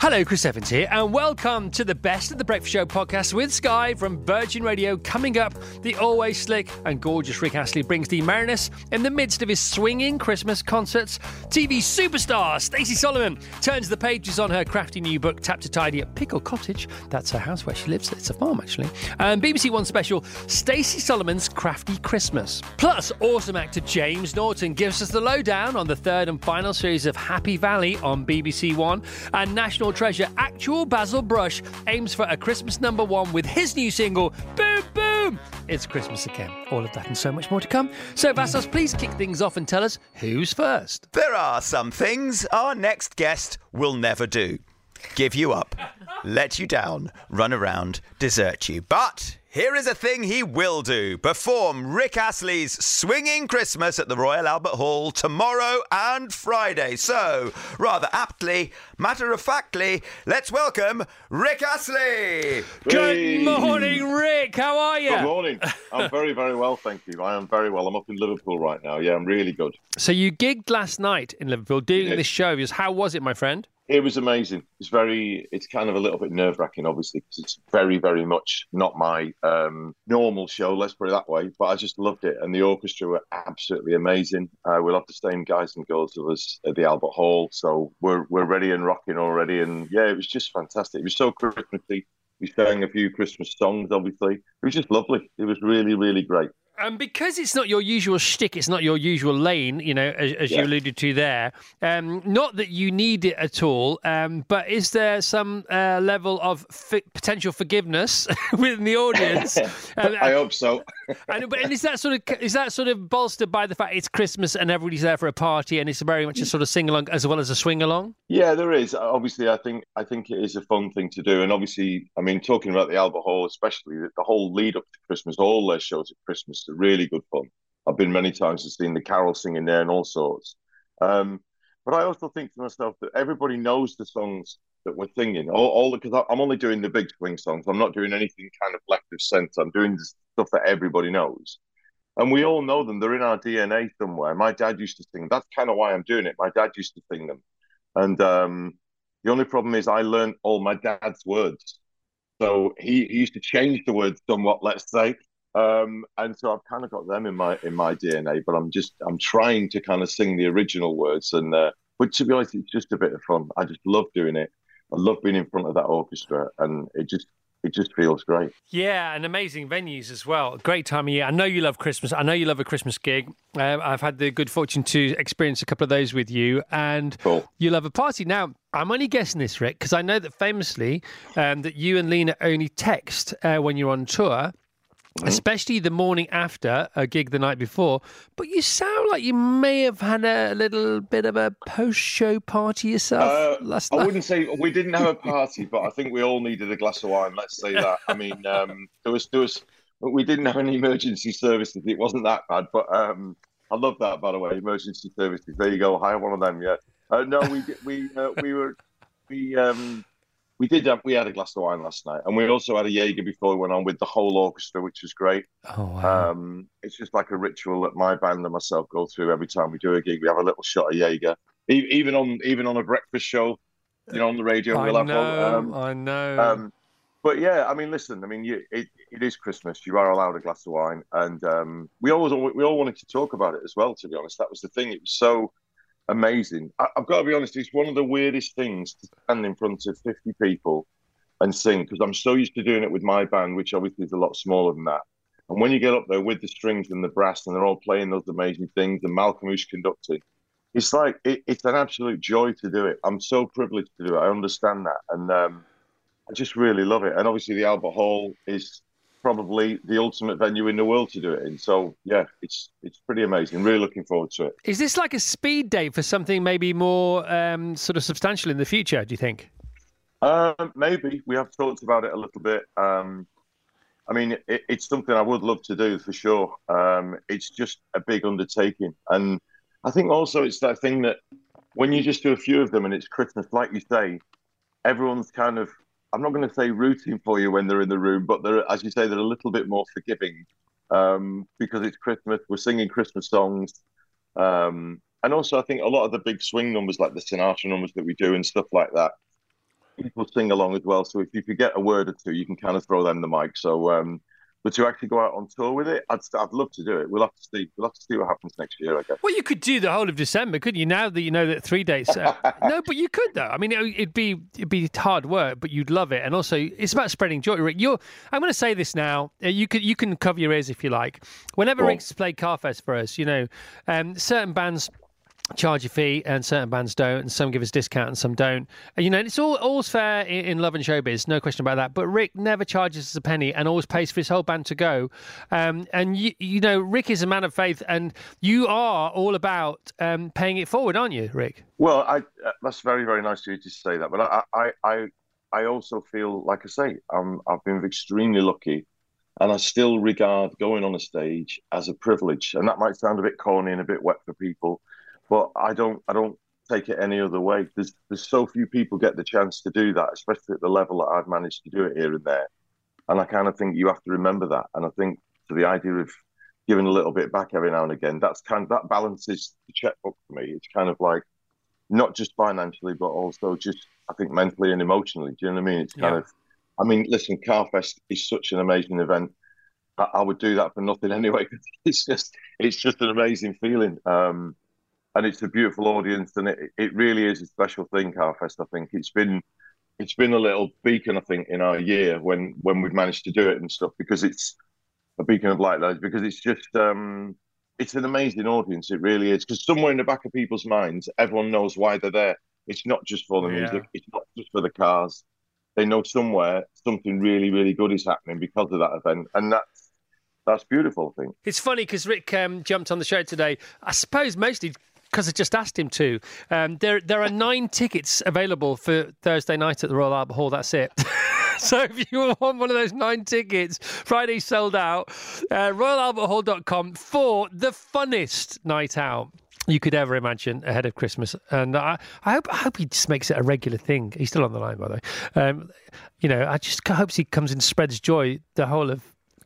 Hello, Chris Evans here, and welcome to the Best of the Breakfast Show podcast with Sky from Virgin Radio. Coming up, the always slick and gorgeous Rick Astley brings the merriness in the midst of his swinging Christmas concerts. TV superstar Stacey Solomon turns the pages on her crafty new book, Tap to Tidy at Pickle Cottage. That's her house where she lives. It's a farm, actually. And BBC One special, Stacey Solomon's Crafty Christmas. Plus, awesome actor James Norton gives us the lowdown on the third and final series of Happy Valley on BBC One. And National Treasure actual Basil Brush aims for a Christmas number one with his new single, Boom Boom! It's Christmas again. All of that and so much more to come. So, Vassos, please kick things off and tell us who's first. There are some things our next guest will never do give you up, let you down, run around, desert you. But here is a thing he will do perform Rick Astley's Swinging Christmas at the Royal Albert Hall tomorrow and Friday. So, rather aptly, matter of factly, let's welcome Rick Astley. Good morning, Rick. How are you? Good morning. I'm very, very well, thank you. I am very well. I'm up in Liverpool right now. Yeah, I'm really good. So, you gigged last night in Liverpool doing Yeah. this show. How was it, my friend? It was amazing. It's very, it's kind of a little bit nerve wracking, obviously, because it's very, very much not my um, normal show, let's put it that way. But I just loved it. And the orchestra were absolutely amazing. Uh, we'll have the same guys and girls with us at the Albert Hall. So we're, we're ready and rocking already. And yeah, it was just fantastic. It was so Christmassy. We sang a few Christmas songs, obviously. It was just lovely. It was really, really great. And because it's not your usual shtick, it's not your usual lane, you know, as, as you alluded to there. Um, not that you need it at all, um, but is there some uh, level of fi- potential forgiveness within the audience? Um, I hope so. and, but- and is that sort of is that sort of bolstered by the fact it's Christmas and everybody's there for a party and it's very much a sort of sing along as well as a swing along? Yeah, there is. Obviously, I think I think it is a fun thing to do, and obviously, I mean, talking about the Albert Hall, especially the, the whole lead up to Christmas, all their shows at Christmas really good fun. I've been many times and seen the carol singing there and all sorts. Um, but I also think to myself that everybody knows the songs that we're singing. All, all because I'm only doing the big swing songs. I'm not doing anything kind of left of sense. I'm doing the stuff that everybody knows. And we all know them. They're in our DNA somewhere. My dad used to sing. That's kind of why I'm doing it. My dad used to sing them. And um, the only problem is I learned all my dad's words. So he, he used to change the words somewhat, let's say. Um, and so I've kind of got them in my in my DNA, but I'm just I'm trying to kind of sing the original words. And uh, but to be honest, it's just a bit of fun. I just love doing it. I love being in front of that orchestra, and it just it just feels great. Yeah, and amazing venues as well. Great time of year. I know you love Christmas. I know you love a Christmas gig. Uh, I've had the good fortune to experience a couple of those with you, and Cool. you love a party. Now, I'm only guessing this, Rick, because I know that famously um, that you and Lena only text uh, when you're on tour. Especially the morning after a gig the night before, but you sound like you may have had a little bit of a post-show party yourself Uh, last I wouldn't say we didn't have a party, but I think we all needed a glass of wine. Let's say that. I mean, um, there was there was we didn't have any emergency services. It wasn't that bad, but um, I love that by the way. Emergency services. There you go. Hire one of them. Yeah. Uh, no, we we uh, we were we um we did have, we had a glass of wine last night, and we also had a Jaeger before we went on with the whole orchestra, which was great. Oh wow! Um, it's just like a ritual that my band and myself go through every time we do a gig. We have a little shot of Jaeger, E- even on even on a breakfast show, you know, on the radio. I we'll have know, um, I know. um, but yeah, I mean, listen, I mean, you, it, it is Christmas. You are allowed a glass of wine, and um, we always we all wanted to talk about it as well. To be honest, that was the thing. It was so amazing. I, I've got to be honest; it's one of the weirdest things to stand in front of fifty people and sing because I'm so used to doing it with my band, which obviously is a lot smaller than that. And when you get up there with the strings and the brass, and they're all playing those amazing things, and Malcolm who's conducting, it's like it, it's an absolute joy to do it. I'm so privileged to do it. I understand that, and um, I just really love it. And obviously, the Albert Hall is probably the ultimate venue in the world to do it in. So yeah, it's it's pretty amazing. Really looking forward to it. Is this like a speed date for something maybe more um, sort of substantial in the future? Do you think? Um, maybe we have talked about it a little bit. Um, I mean, it, it's something I would love to do for sure. Um, it's just a big undertaking, and I think also it's that thing that when you just do a few of them and it's Christmas, like you say, everyone's kind of. I'm not going to say rooting for you when they're in the room, but they're, as you say, they're a little bit more forgiving um, because it's Christmas. We're singing Christmas songs, um, and also I think a lot of the big swing numbers, like the Sinatra numbers that we do and stuff like that, people sing along as well. So if you forget a word or two, you can kind of throw them the mic. So um, but to actually go out on tour with it, I'd, I'd love to do it. We'll have to see. We'll have to see what happens next year, I guess. Well, you could do the whole of December, couldn't you? Now that you know that three dates. Uh, no, but you could though. I mean, it, would be it'd be hard work, but you'd love it, and also it's about spreading joy. Rick, you're. I'm going to say this now. Uh, you could you can cover your ears if you like. Whenever Rick's played Carfest for us, you know, um, certain bands charge a fee and certain bands don't and some give us discount and some don't. And, you know it's all all's fair in, in, love and showbiz no question about that. But rick never charges us a penny and always pays for his whole band to go. Um, and you, you know rick is a man of faith and you are all about um, paying it forward aren't you rick? Well I, uh, that's very very nice of you to say that but i i i, I also feel like i say um, i've been extremely lucky and I still regard going on a stage as a privilege. And that might sound a bit corny and a bit wet for people, but I don't I don't take it any other way. There's there's so few people get the chance to do that, especially at the level that I've managed to do it here and there. And I kind of think you have to remember that. And I think to the idea of giving a little bit back every now and again, that's kind of, that balances the checkbook for me. It's kind of like not just financially, but also just I think mentally and emotionally. Do you know what I mean? It's kind yeah. of I mean, listen, Carfest is such an amazing event. I, I would do that for nothing anyway. It's just it's just an amazing feeling. Um, and it's a beautiful audience, and it, it really is a special thing. Carfest, I think it's been it's been a little beacon, I think, in our year when when we've managed to do it and stuff because it's a beacon of light, those because it's just um, it's an amazing audience. It really is because somewhere in the back of people's minds, everyone knows why they're there. It's not just for the yeah. music. It's not just for the cars. They know somewhere something really, really good is happening because of that event, and that's that's beautiful. I think it's funny because Rick um, jumped on the show today. I suppose mostly because I just asked him to. Um, there, there are nine tickets available for Thursday night at the Royal Albert Hall. That's it. so if you want one of those nine tickets, Friday sold out. Uh, RoyalAlbertHall.com for the funnest night out you could ever imagine ahead of Christmas. And I, I hope, I hope he just makes it a regular thing. He's still on the line, by the way. Um, you know, I just hope he comes and spreads joy the whole of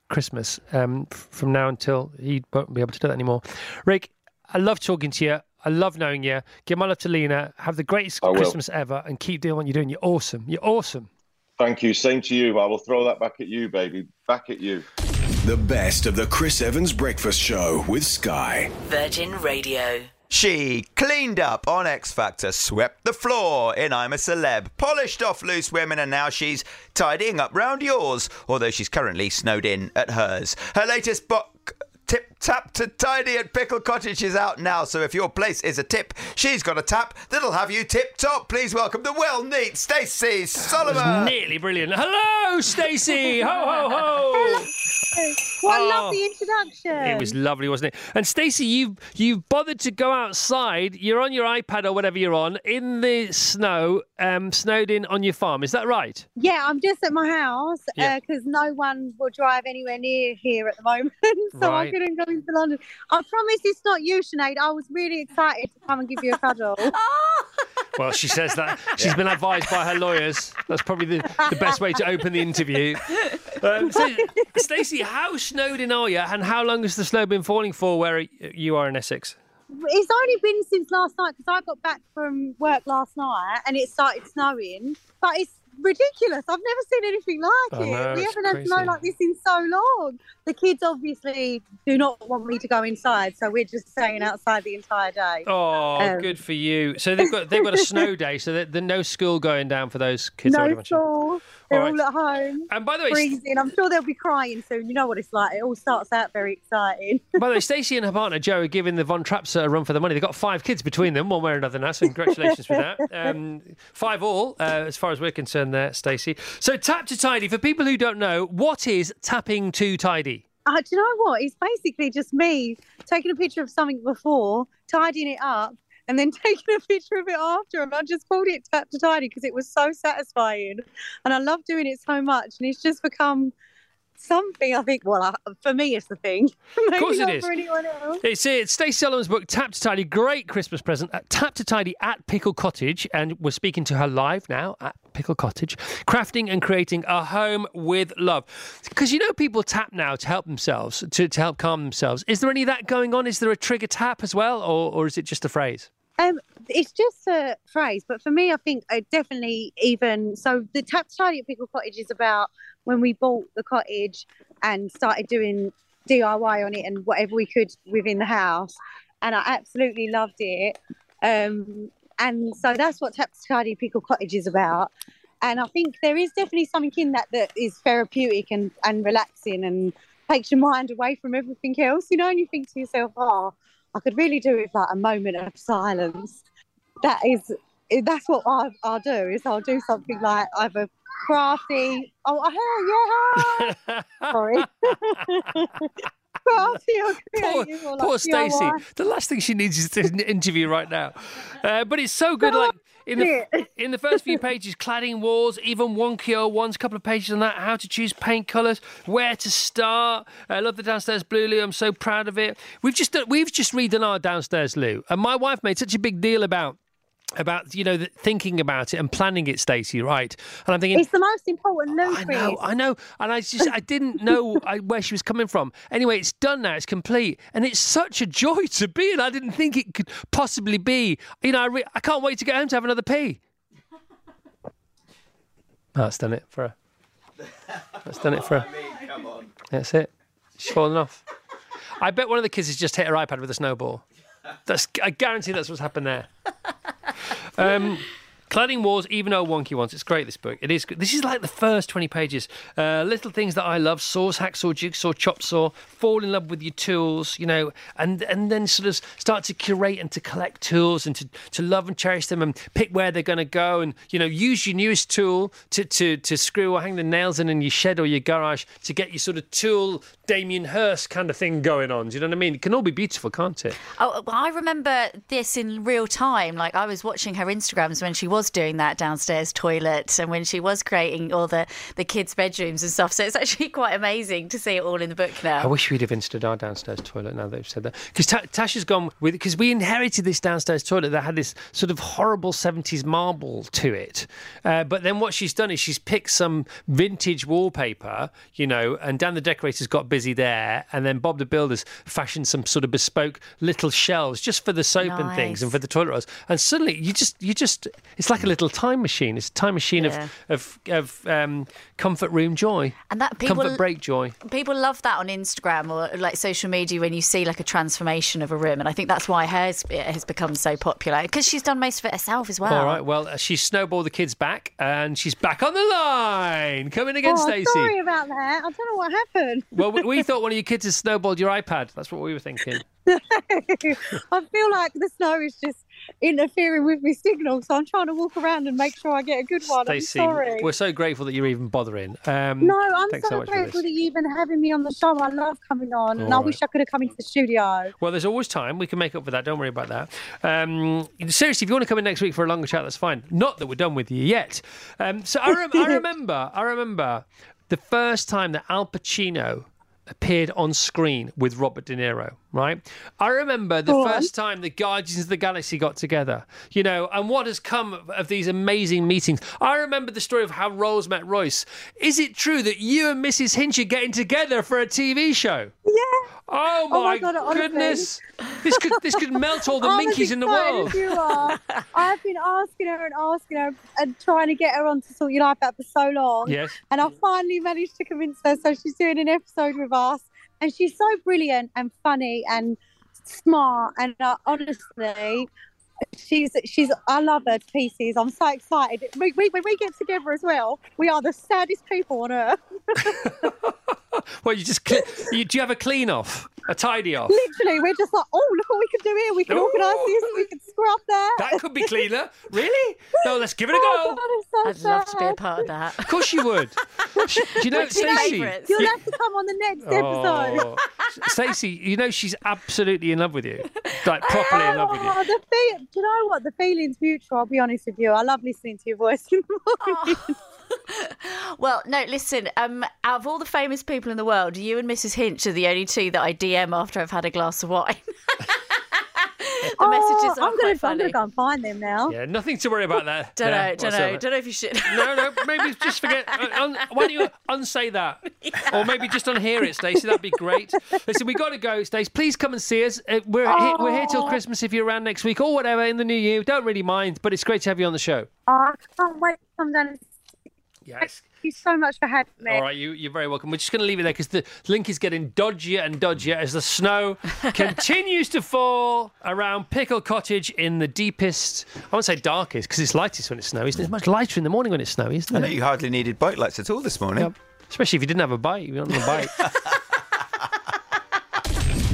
Christmas um, from now until he won't be able to do that anymore. Rick, I love talking to you. I love knowing you. Give my love to Lena. Have the greatest Christmas ever and keep doing what you're doing. You're awesome. You're awesome. Thank you. Same to you. I will throw that back at you, baby. Back at you. The best of the Chris Evans Breakfast Show with Sky. Virgin Radio. She cleaned up on X Factor, swept the floor in I'm a Celeb, polished off loose women, and now she's tidying up round yours, although she's currently snowed in at hers. Her latest book Tip Tap to Tidy at Pickle Cottage is out now, so if your place is a tip, she's got a tap that'll have you tip top. Please welcome the well neat Stacey Solomon. Nearly brilliant. Hello, Stacey. ho ho ho. Hello. What a lovely oh, introduction. It was lovely, wasn't it? And Stacey, you you've bothered to go outside. You're on your iPad or whatever you're on in the snow, um, snowed in on your farm. Is that right? Yeah, I'm just at my house because yeah. uh, no one will drive anywhere near here at the moment, so right. I couldn't go into London. I promise it's not you, Sinead. I was really excited to come and give you a cuddle. well, she says that she's been advised by her lawyers. That's probably the, the best way to open the interview. Um, so, Stacey, how snowed in are you, and how long has the snow been falling for where you are in Essex? It's only been since last night because I got back from work last night and it started snowing. But it's ridiculous. I've never seen anything like it. Know, we haven't had snow like this in so long. The kids obviously do not want me to go inside, so we're just staying outside the entire day. Oh, um, good for you. So they've got they've got a snow day, so there's no school going down for those kids. No school. They're all, right. at home. And by the way, freezing. I'm sure they'll be crying soon. You know what it's like. It all starts out very exciting. by the way, Stacey and her partner Joe are giving the Von Trapser a run for the money. They've got five kids between them, one way or another now. So congratulations for that. Um, five all, uh, as far as we're concerned. There, Stacey. So tap to tidy. For people who don't know, what is tapping to tidy? Uh, do you know what? It's basically just me taking a picture of something before, tidying it up, and then taking a picture of it after. And I just called it Tap to Tidy because it was so satisfying. And I love doing it so much. And it's just become something I think, well, uh, for me, it's the thing. of course it is. For anyone else. It's, it's Stacey Solomon's book, Tap to Tidy. Great Christmas present. At Tap to Tidy at Pickle Cottage. And we're speaking to her live now at Pickle Cottage. Crafting and creating a home with love. Because you know people tap now to help themselves, to, to help calm themselves. Is there any of that going on? Is there a trigger tap as well? Or, or is it just a phrase? Um, it's just a phrase, but for me, I think I definitely even so. The tidy at Pickle Cottage is about when we bought the cottage and started doing DIY on it and whatever we could within the house, and I absolutely loved it. Um, and so that's what tidy Pickle Cottage is about. And I think there is definitely something in that that is therapeutic and, and relaxing and takes your mind away from everything else, you know, and you think to yourself, oh, I could really do with like a moment of silence. That is, that's what I, I'll do. Is I'll do something like either crafty. Oh, hell yeah! Sorry. crafty or Poor, or like poor Stacey. The last thing she needs is an interview right now. Uh, but it's so good. Like in the in the first few pages, cladding walls, even wonky old ones. A couple of pages on that. How to choose paint colours, where to start. I love the downstairs blue loo. I'm so proud of it. We've just done, we've just redone our downstairs loo, and my wife made such a big deal about. About you know thinking about it and planning it, Stacey, right? And I'm thinking, It's the most important oh, loo, I know, I know, and I just I didn't know I, where she was coming from. Anyway, it's done now; it's complete, and it's such a joy to be in. I didn't think it could possibly be. You know, I, re- I can't wait to get home to have another pee. That's done it for her. That's done it for her. Come on. That's it. She's fallen off. I bet one of the kids has just hit her iPad with a snowball. That's I guarantee that's what's happened there. Um, Cladding Wars, even old wonky ones. It's great. This book. It is. This is like the first twenty pages. Uh, little things that I love: saws, hacksaw, jigsaw, chop saw. Fall in love with your tools, you know, and and then sort of start to curate and to collect tools and to, to love and cherish them and pick where they're going to go and you know use your newest tool to, to to screw or hang the nails in in your shed or your garage to get your sort of tool Damien Hirst kind of thing going on. Do you know what I mean? It can all be beautiful, can't it? Oh, I remember this in real time. Like I was watching her Instagrams when she was doing that downstairs toilet and when she was creating all the, the kids' bedrooms and stuff. So it's actually quite amazing to see it all in the book now. I wish we'd have installed our downstairs toilet now that you've said that. Because Ta- Tasha's gone with, because we inherited this downstairs toilet that had this sort of horrible 70s marble to it. Uh, but then what she's done is she's picked some vintage wallpaper, you know, and Dan the decorator's got busy there. And then Bob the builder's fashioned some sort of bespoke little shelves just for the soap and things and for the toilet rolls. And suddenly you just, you just, it's like a little time machine. It's a time machine Yeah. of, of, of um, comfort room joy. And that people Comfort break joy. people love that on Instagram or like social media when you see like a transformation of a room, and I think that's why hers has become so popular because she's done most of it herself as well. All right. Well, uh, she snowballed the kids back, and she's back on the line. Coming again, Oh, Stacey. sorry about that. I don't know what happened. Well, we, we thought one of your kids has snowballed your iPad. That's what we were thinking. I feel like the snow is just interfering with my signal, so I'm trying to walk around and make sure I get a good one. I'm sorry. we're so grateful that you're even bothering. Um, No, I'm so so grateful that you even having me on the show. I love coming on, and All I wish I could have come into the studio. Well, there's always time. We can make up for that. Don't worry about that. Um, seriously, if you want to come in next week for a longer chat, that's fine. Not that we're done with you yet. Um, so I, rem- I remember, I remember the first time that Al Pacino appeared on screen with Robert De Niro. Right? I remember the on. first time the Guardians of the Galaxy got together. You know, and what has come of- these amazing meetings. I remember the story of how Rolls met Royce. Is it true that you and Mrs. Hinch are getting together for a TV show? Yeah. Oh my, Oh my God, goodness! This could this could melt all the minkies in the world. as you are. I've been asking her and asking her and trying to get her on to sort your life out for so long. Yes. And I finally managed to convince her. So she's doing an episode with us. And she's so brilliant and funny and smart. And uh, honestly, she's she's I love her to pieces. I'm so excited. We, we, when we get together as well, we are the saddest people on earth. Well, you just cle you, do you have a clean off, a tidy off? Literally, we're just like, oh, look what we can do here. We can organise Ooh. this. We can scrub that. That could be cleaner. Really? No, let's give it a Oh, go. God, so I'd love to be a part of that. Of course you would. Do you know, What's your Stacey? You'll have to come on the next episode. Oh, Stacey, you know she's absolutely in love with you, like properly in love with you. Oh, the feel, do you know what? The feeling's mutual. I'll be honest with you. I love listening to your voice in. Well, no, listen. Um, out of all the famous people in the world, you and Mrs. Hinch are the only two that I DM after I've had a glass of wine. The Oh, messages are I'm quite gonna, I'm gonna go and find them now. Yeah, nothing to worry about there. Don't there know, don't know, don't know if you should. No, no, maybe just forget. uh, Un, why don't you unsay that? Or maybe just unhear it, Stacey. That'd be great. Listen, we got to go, Stacey. Please come and see us. Uh, we're, here, we're here till Christmas if you're around next week or whatever in the new year. Don't really mind, but it's great to have you on the show. Oh, I can't wait to come down and Yes. Thank you so much for having me. All right, you, you're very welcome. We're just going to leave it there because the link is getting dodgier and dodgier as the snow continues to fall around Pickle Cottage in the deepest, I won't say darkest because it's lightest when it's snowy. Isn't it? It's much lighter in the morning when it's snowy, isn't I know you hardly needed bike lights at all this morning. Yep. Especially if you didn't have a bite. You don't have a bite.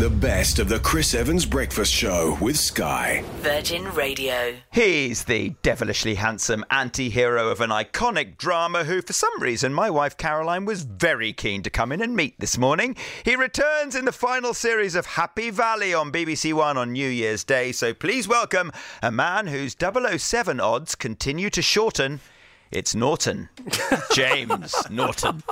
The best of the Chris Evans Breakfast Show with Sky. Virgin Radio. He's the devilishly handsome anti hero of an iconic drama who, for some reason, my wife Caroline was very keen to come in and meet this morning. He returns in the final series of Happy Valley on BBC One on New Year's Day, so please welcome a man whose 007 odds continue to shorten. It's Norton. James Norton.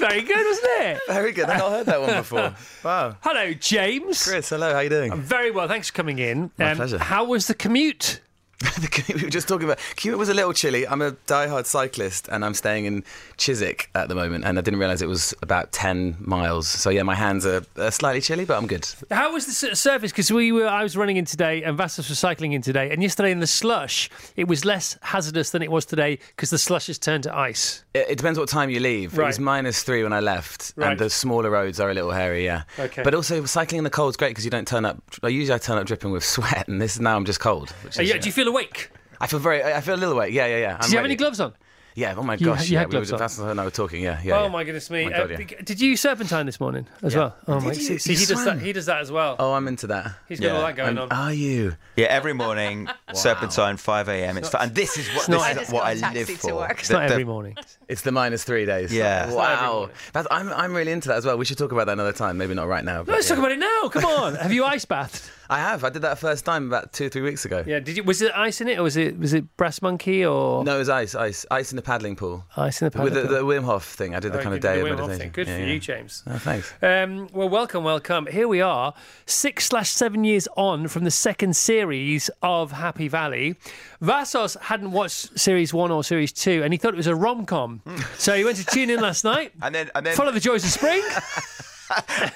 Very good, wasn't it? Very good. I've not heard that one before. Wow. Hello, James. Chris, hello. How you doing? I'm Very well, thanks for coming in. Um, My pleasure. How was the commute? we were just talking about. Commute was a little chilly. I'm a die-hard cyclist, and I'm staying in Chiswick at the moment, and I didn't realise it was about ten miles. So yeah, my hands are, are slightly chilly, but I'm good. How was the surface? Because we were, I was running in today, and Vassos was cycling in today, and yesterday in the slush, it was less hazardous than it was today because the slush has turned to ice. It, it depends what time you leave. It was minus three when I left, Right. and the smaller roads are a little hairy. Yeah. Okay. But also cycling in the cold is great because you don't turn up. Usually I turn up dripping with sweat, and this now I'm just cold. Which is, yeah, do you feel awake? I feel very. I feel a little awake. Yeah, yeah, yeah. I'm Did you have ready. any gloves on? Yeah. Oh my You- gosh. you yeah. had we were, gloves on. that's what I was talking. Yeah. Yeah. oh yeah. my goodness me! My God, Uh, yeah. Did you serpentine this morning as well? Oh my! Did See, you? see, You he does that. He does that as well. Oh, I'm into that. He's got all that going I'm- on. Are you? Yeah, every morning, Serpentine, 5 a.m. It's fun. And this is what, not- this I is just what got I a taxi live to for. work. It's The- not the- every morning. It's the minus three days. Yeah. It's not every Wow. morning. That's, I'm, I'm really into that as well. We should talk about that another time. Maybe not right now. But Let's yeah. talk about it now. Come on. Have you ice bathed? I have. I did that first time about two, three weeks ago. Yeah. Did you? Was it ice in it, or was it was it brass monkey or No, it was ice, ice, ice in the paddling pool. ice in the With the, the Wim Hof thing. I did the Oh, kind of day the of Wim Hof meditation. thing. Good Yeah, for yeah. you, James. Oh, thanks. Um, well, welcome, welcome. Here we are, six slash seven years on from the second series of Happy Valley. Vassos hadn't watched series one or series two, and he thought it was a rom com. so he went to tune in last night. And then, and then, Follow the joys of spring.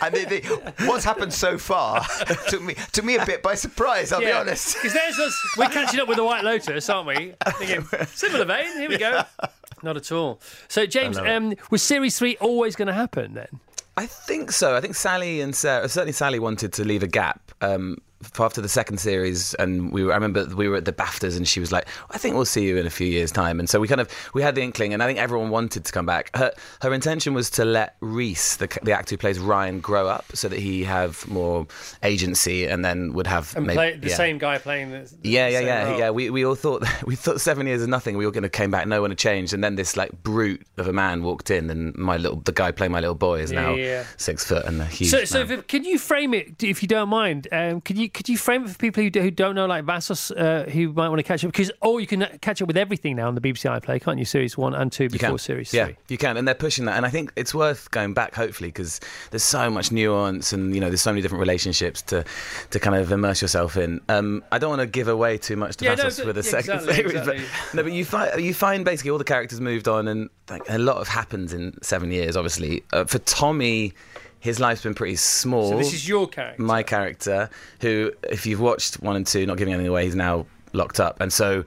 and the, the, what's happened so far took me took me a bit by surprise. I'll be honest. Because there's us. We're catching up with the White Lotus, aren't we? Thinking, similar vein. Here we go. Not at all. So, James, love um, was series three always going to happen then? I think so. I think Sally and Sarah, certainly Sally wanted to leave a gap. Um, after the second series, and we were, I remember we were at the BAFTAs, and she was like, "I think we'll see you in a few years' time." And so we kind of we had the inkling, and I think everyone wanted to come back. Her her intention was to let Rhys, the the actor who plays Ryan, grow up so that he have more agency, and then would have And maybe- play, the yeah. same guy playing the. the Yeah, yeah, yeah, role. yeah. We, we all thought we thought seven years of nothing. We all going to came back. No one had changed, and then this like brute of a man walked in, and my little the guy playing my little boy is Yeah, now yeah, six foot and a huge. So, so if, can you frame it, if you don't mind? Um, could you could you frame it for people who, do, who don't know, like Vassos, uh, who might want to catch up? Because oh, you can catch up with everything now on the BBC iPlayer, can't you? Series one and two before series yeah, three. you can, and they're pushing that. And I think it's worth going back, hopefully, because there's so much nuance, and you know, there's so many different relationships to to kind of immerse yourself in. Um, I don't want to give away too much to Yeah, no, Vassos but- for the yeah, second exactly, series, exactly. but no, but you find you find basically all the characters moved on, and like a lot of happens in seven years. Obviously, uh, for Tommy. His life's been pretty small. So this is your character. my character, who, if you've watched one and two, not giving anything away, he's now locked up, and so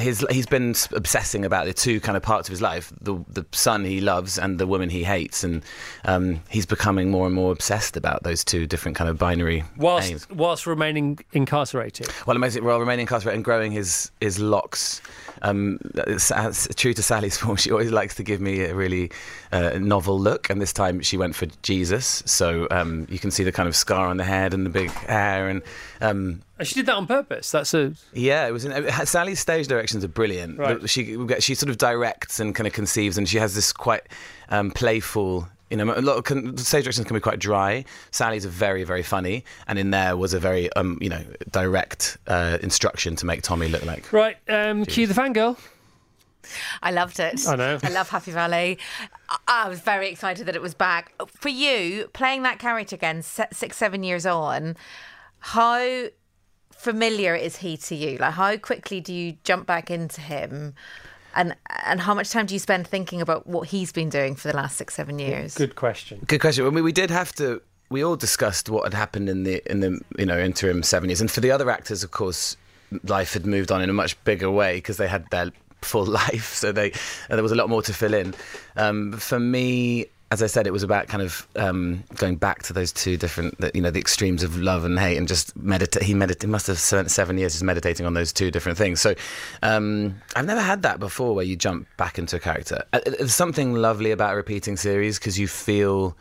his he's been obsessing about the two kind of parts of his life: the the son he loves and the woman he hates, and um, he's becoming more and more obsessed about those two different kind of binary whilst aims. whilst remaining incarcerated. Well, amazing. While remaining incarcerated and growing his his locks. Um, it's- it's true to Sally's form, she always likes to give me a really uh, novel look, and this time she went for Jesus. So um, you can see the kind of scar on the head and the big hair, and um, And she did that on purpose. That's a yeah, it was. In, uh, Sally's stage directions are brilliant. Right. She she sort of directs and kind of conceives, and she has this quite um, playful. You know, a lot of con- stage directions can be quite dry. Sally's are very, very funny, and in there was a very, um, you know, direct uh, instruction to make Tommy look like. right. Um, cue the fangirl. I loved it. I know. I love Happy Valley. I- I was very excited that it was back. For you, playing that character again, se- six, seven years on, how familiar is he to you? Like, how quickly do you jump back into him? And and how much time do you spend thinking about what he's been doing for the last six, seven years? Good question. Good question. I mean, we did have to. We all discussed what had happened in the in the you know interim seven years, and for the other actors, of course, life had moved on in a much bigger way because they had their full life, so they there was a lot more to fill in. Um, for me, as I said, it was about kind of um, going back to those two different, you know, the extremes of love and hate, and just meditate. He. Must have spent seven years just meditating on those two different things. So um, I've never had that before, where you jump back into a character. Uh, There's something lovely about a repeating series because you feel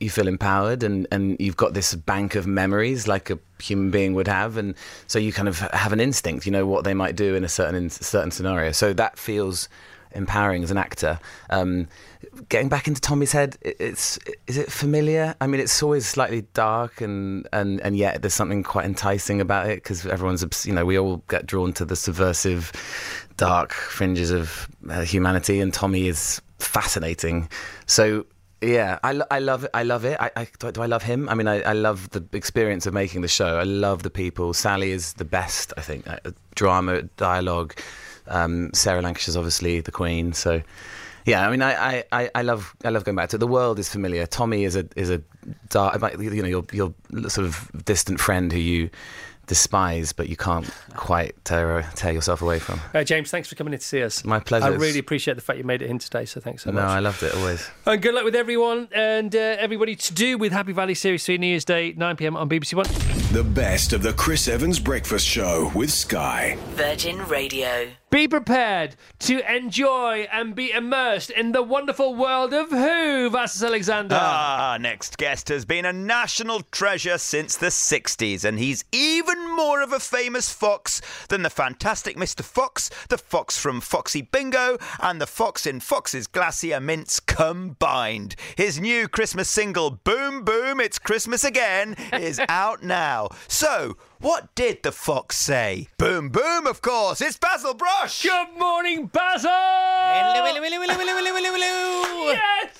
you feel empowered and, and you've got this bank of memories like a human being would have and so you kind of have an instinct you know what they might do in a certain in certain scenario so that feels empowering as an actor um, getting back into Tommy's head, it's is it familiar I mean it's always slightly dark and and, and yet there's something quite enticing about it because everyone's you know we all get drawn to the subversive dark fringes of uh, humanity and Tommy is fascinating so yeah, I, I love it. I love it. I, I, do, I, do I love him? I mean, I, I love the experience of making the show. I love the people. Sally is the best, I think. Uh, drama, dialogue. Um, Sarah Lancashire's obviously the queen. So, yeah, I mean, I, I, I- I love I love going back to it. The world is familiar. Tommy is a is a dark, you know, your your sort of distant friend who you despise, but you can't quite tear tear yourself away from. Uh, James, thanks for coming in to see us. My pleasure. I really appreciate the fact you made it in today, so thanks so No, much. No, I loved it always. And good luck with everyone and uh, everybody to do with Happy Valley Series 3 New Year's Day, 9 pm on BBC One. The best of the Chris Evans Breakfast Show with Sky. Virgin Radio. Be prepared to enjoy and be immersed in the wonderful world of who, Vassos Alexander? Ah, next guest has been a national treasure since the 60s, and he's even more of a famous fox than the fantastic Mr. Fox, the fox from Foxy Bingo, and the fox in Fox's Glacier Mints combined. His new Christmas single, Boom Boom, It's Christmas Again, is out now. So, what did the fox say? Boom Boom, of course. It's Basil Brush. Good morning, Basil! Hello, hello, hello, hello, hello, hello, hello, hello. Yes!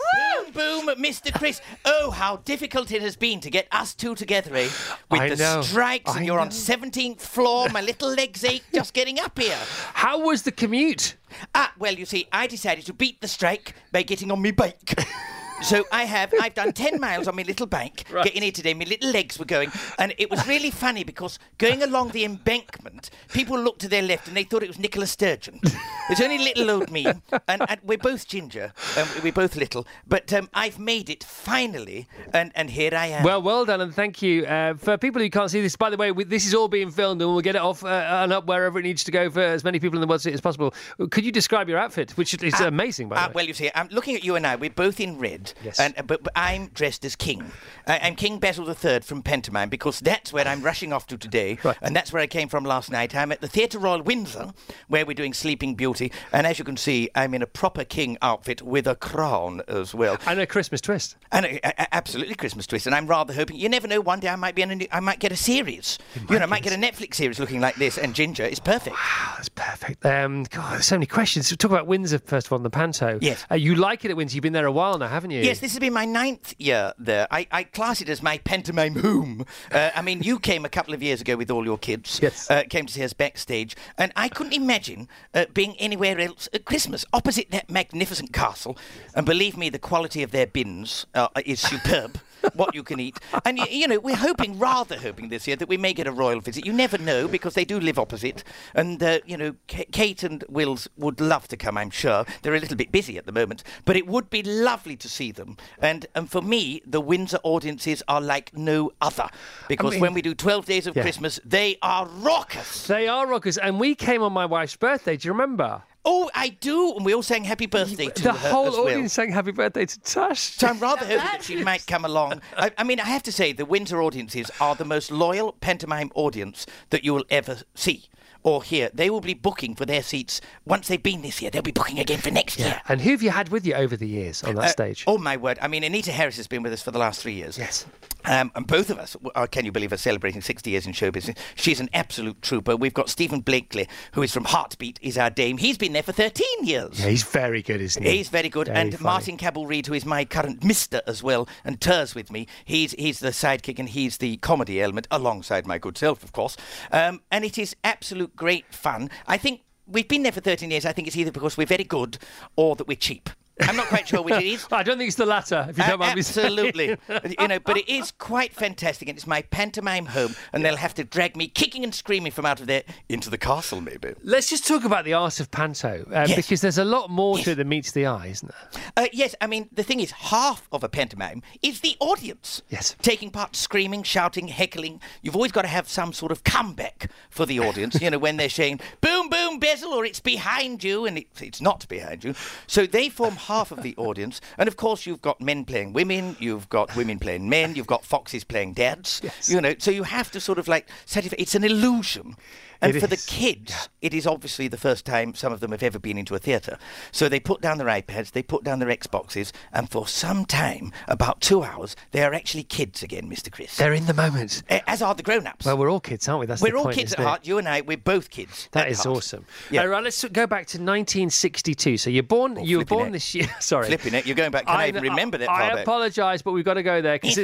Boom, boom, Mr. Chris. Oh, how difficult it has been to get us two together, eh? With I the know. strikes, I and you're on 17th floor. My little legs ache just getting up here. How was the commute? Ah, well, you see, I decided to beat the strike by getting on me bike. So I have, I've done 10 miles on my little bike, getting here today, my little legs were going, and it was really funny because going along the embankment, people looked to their left and they thought it was Nicola Sturgeon. It's only little old me, and, and we're both ginger, um, we're both little, but um, I've made it finally, and, and here I am. Well, well done, and thank you. Uh, for people who can't see this, by the way, we, this is all being filmed, and we'll get it off uh, and up wherever it needs to go for as many people in the world as possible. Could you describe your outfit, which is Ah, amazing, by the ah, way? well, you see, I'm looking at you and I. We're both in red. Yes. And, but, but I'm dressed as king. I, I'm King Basil III from Pantomime because that's where I'm rushing off to today. Right. And that's where I came from last night. I'm at the Theatre Royal Windsor where we're doing Sleeping Beauty. And as you can see, I'm in a proper king outfit with a crown as well. and a Christmas twist. And a, a- absolutely Christmas twist. And I'm rather hoping, you never know, one day I might be in a, new- I might get a series. You know, I might get a Netflix series looking like this. And Ginger is perfect. Oh, that's perfect. Um, God, there's so many questions. Talk about Windsor first of all, on the Panto. Yes. Uh, you like it at Windsor. You've been there a while now, haven't you? Yes, this has been my ninth year there. I, I class it as my pantomime home. Uh, I mean, you came a couple of years ago with all your kids. Yes. Uh, came to see us backstage, and I couldn't imagine uh, being anywhere else at Christmas opposite that magnificent castle. And believe me, the quality of their bins uh, is superb. What you can eat, and y- you know, we're hoping, rather hoping this year that we may get a royal visit. You never know because they do live opposite, and uh, you know, K- Kate and Wills would love to come. I'm sure they're a little bit busy at the moment, but it would be lovely to see them. And and for me, the Windsor audiences are like no other because mean- when we do 12 days of Yeah. Christmas, they are raucous. They are rockers, and we came on my wife's birthday. Do you remember? Oh, I do, and we all sang Happy Birthday to the her whole as well. audience sang "Happy Birthday" to Tush. So I'm rather hoping that she might come along. I, I mean, I have to say, the Windsor audiences are the most loyal pantomime audience that you will ever see or hear. They will be booking for their seats once they've been this year. They'll be booking again for next year. And who have you had with you over the years on that Uh, stage? Oh my word! I mean, Anita Harris has been with us for the last three years. Yes. Um, and both of us, are, can you believe, are celebrating 60 years in show business. She's an absolute trooper. We've got Steven Blakeley, who is from Heartbeat, is our dame. He's been there for 13 years. Yeah, he's very good, isn't he? He's very good. Very and funny. Martin Cabell Reid, who is my current Mister as well, and tours with me. He's he's the sidekick and he's the comedy element, alongside my good self, of course. Um, and it is absolute great fun. I think we've been there for 13 years. I think it's either because we're very good or that we're cheap. I'm not quite sure which it is. I don't think it's the latter, if you don't Uh, mind me saying. absolutely, you know, but it is quite fantastic, and it's my pantomime home, and they'll have to drag me kicking and screaming from out of there into the castle, maybe. Let's just talk about the art of panto, uh, Yes. because there's a lot more to it than meets the eye, isn't there? Uh, yes, I mean the thing is, half of a pantomime is the audience. Yes. taking part, screaming, shouting, heckling. You've always got to have some sort of comeback for the audience. you know, when they're saying "boom, boom, Basil" or "it's behind you," and it, it's not behind you. So they form half of the audience, and of course you've got men playing women, you've got women playing men, you've got foxes playing dads. Yes. You know, so you have to sort of like set it. It's an illusion. And It for the is. kids, it is obviously the first time some of them have ever been into a theatre. So they put down their iPads, they put down their Xboxes, and for some time, about two hours, they are actually kids again, Mr. Chris. They're in the moment. As are the grown-ups. Well, we're all kids, aren't we? That's We're the all point, kids at it? heart. You and I, we're both kids. That is heart. awesome. Yeah. All right, let's go back to 1962. So you're born. Oh, you were born it. this year. Sorry, Flipping it. You're going back. Can I, even remember that I apologise, but we've got to go there because.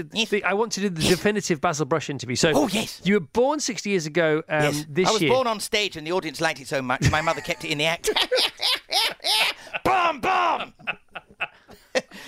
I want to do the definitive Basil Brush interview. So, Oh, yes. you were born 60 years ago. Um, Yes. This I born on stage and the audience liked it so much, my mother kept it in the act. bomb, bomb!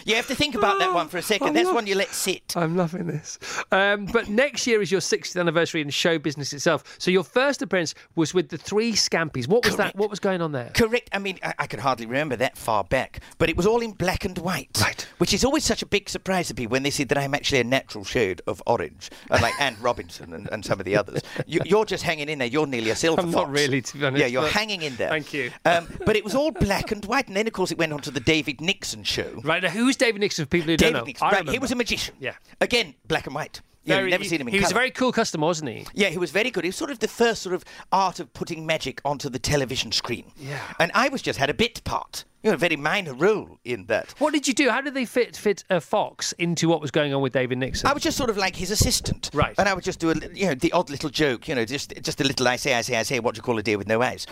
You have to think about that one for a second. That's one you let sit. I'm loving this. Um, but next year is your 60th anniversary in show business itself. So your first appearance was with the Three Scampies. What was that? What was going on there? Correct. I mean, I, I can hardly remember that far back, but it was all in black and white. Right. Which is always such a big surprise to people when they see that I'm actually a natural shade of orange, unlike Anne Robinson and, and some of the others. You, you're just hanging in there. You're nearly a silver I'm not really, to be honest, Yeah, you're hanging in there. Thank you. Um, but it was all black and white, and then of course it went on to the David Nixon show. Right now, who's David Nixon for people who David don't know? Nixon. Right, he was a magician. Yeah. Again, black and white. Yeah, Very- never seen him in He was a very cool customer, wasn't he? Yeah, he was very good. He was sort of the first sort of art of putting magic onto the television screen. Yeah. And I was just had a bit part, you know, a very minor role in that. What did you do? How did they fit fit a fox into what was going on with David Nixon? I was just sort of like his assistant, Right. And I would just do a, you know, the odd little joke, you know, just just a little I say, I say, I say. What do you call a deer with no eyes?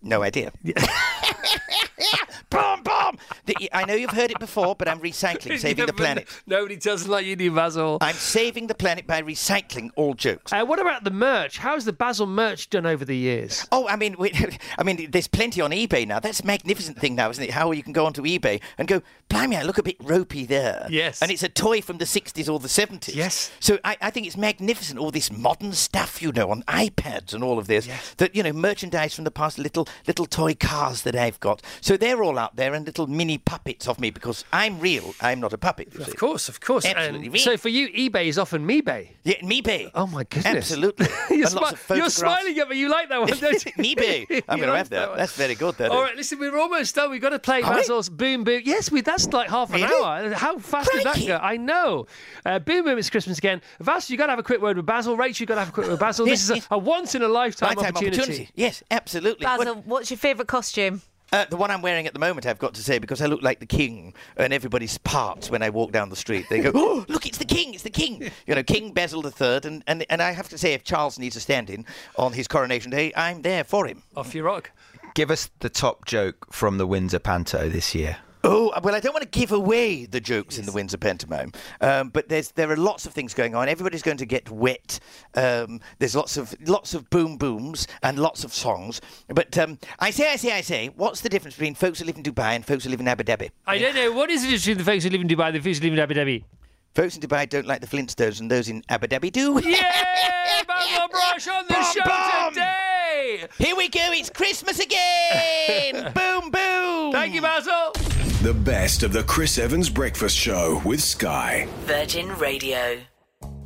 No idea. boom, boom. I know you've heard it before, but I'm recycling, saving the planet. Nobody does like you do, Basil. I'm saving the planet by recycling all jokes. Uh, what about the merch? How's the Basil merch done over the years? Oh, I mean, we, I mean, there's plenty on eBay now. That's a magnificent thing now, isn't it? How you can go onto eBay and go, blimey, I look a bit ropey there. Yes. And it's a toy from the 60s or the 70s. Yes. So I, I think it's magnificent, all this modern stuff, you know, on iPads and all of this. Yes. That, you know, merchandise from the past, little little toy cars that I've got. So they're all out there and little mini puppets of me because I'm real. I'm not a puppet. you see. Of course, of course. Absolutely. And so for you, eBay is often MeBay. Yeah, MeBay. Oh my goodness! Absolutely. you're, smi- you're smiling at me. You like that one, don't you? MeBay. I'm going to have that. one. That's very good. That All is. right, listen, we're almost done. We've got to play Are we? Basil's Boom Boom. Yes, we. That's like half an Really? hour. How fast did that go? I know. Uh, boom Boom, it's Christmas again. Vas, you've got to have a quick word with Basil. Rachel, you've got to have a quick word with Basil. Yes, this is yes. a, a once in a lifetime Lifetime opportunity. Yes, absolutely. What- Basil, what's your favourite costume? Uh, the one I'm wearing at the moment, I've got to say, because I look like the king, and everybody's parts when I walk down the street. They go, "Oh, look, it's the king! It's the king!" You know, King Basil III, and, and and I have to say, if Charles needs a stand-in on his coronation day, I'm there for him. Off you rock. Give us the top joke from the Windsor Panto this year. Oh well, I don't want to give away the jokes in the Windsor pantomime, um, but there's there are lots of things going on. Everybody's going to get wet. Um, there's lots of lots of boom booms and lots of songs. But um, I say, I say, I say, what's the difference between folks who live in Dubai and folks who live in Abu Dhabi? I don't know. What is the difference between the folks who live in Dubai and the folks who live in Abu Dhabi? Folks in Dubai don't like the Flintstones, and those in Abu Dhabi do. Yay! Basil Brush on the Bum, show bum. today! Here we go, it's Christmas again! boom, boom! Thank you, Basil. The best of the Chris Evans Breakfast Show with Sky. Virgin Radio.